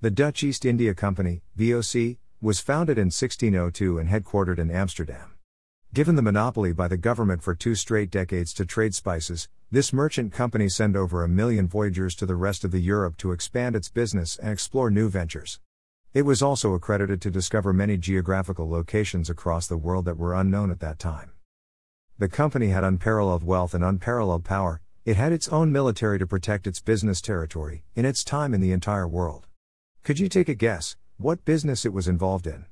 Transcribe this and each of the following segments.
The Dutch East India Company, VOC, was founded in 1602 and headquartered in Amsterdam. Given the monopoly by the government for two straight decades to trade spices, this merchant company sent over a million voyagers to the rest of the Europe to expand its business and explore new ventures. It was also accredited to discover many geographical locations across the world that were unknown at that time. The company had unparalleled wealth and unparalleled power, it had its own military to protect its business territory, in its time in the entire world. Could you take a guess what business it was involved in?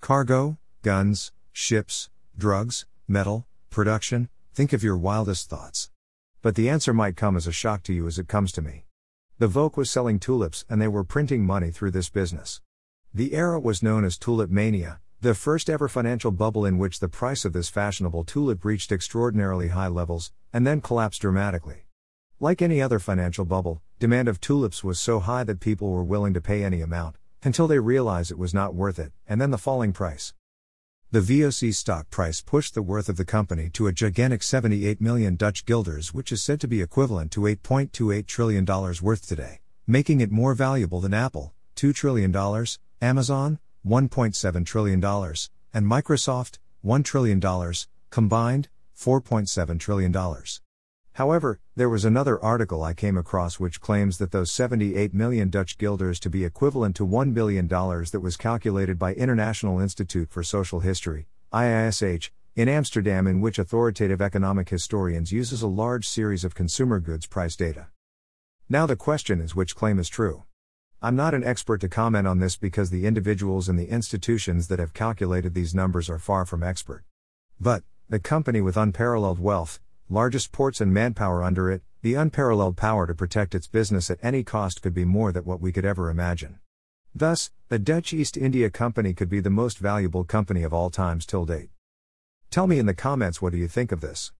Cargo, guns, ships, drugs, metal, production, think of your wildest thoughts. But the answer might come as a shock to you as it comes to me. The VOC was selling tulips and they were printing money through this business. The era was known as Tulip Mania, the first ever financial bubble in which the price of this fashionable tulip reached extraordinarily high levels, and then collapsed dramatically. Like any other financial bubble, demand of tulips was so high that people were willing to pay any amount, until they realized it was not worth it, and then the falling price. The VOC stock price pushed the worth of the company to a gigantic 78 million Dutch guilders, which is said to be equivalent to $8.28 trillion worth today, making it more valuable than Apple, $2 trillion, Amazon, $1.7 trillion, and Microsoft, $1 trillion, combined, $4.7 trillion. However, there was another article I came across which claims that those 78 million Dutch guilders to be equivalent to $1 billion that was calculated by International Institute for Social History, IISH, in Amsterdam in which authoritative economic historians uses a large series of consumer goods price data. Now the question is which claim is true. I'm not an expert to comment on this because the individuals and the institutions that have calculated these numbers are far from expert. But, the company with unparalleled wealth, largest ports and manpower under it, the unparalleled power to protect its business at any cost could be more than what we could ever imagine. Thus, the Dutch East India Company could be the most valuable company of all times till date. Tell me in the comments what do you think of this?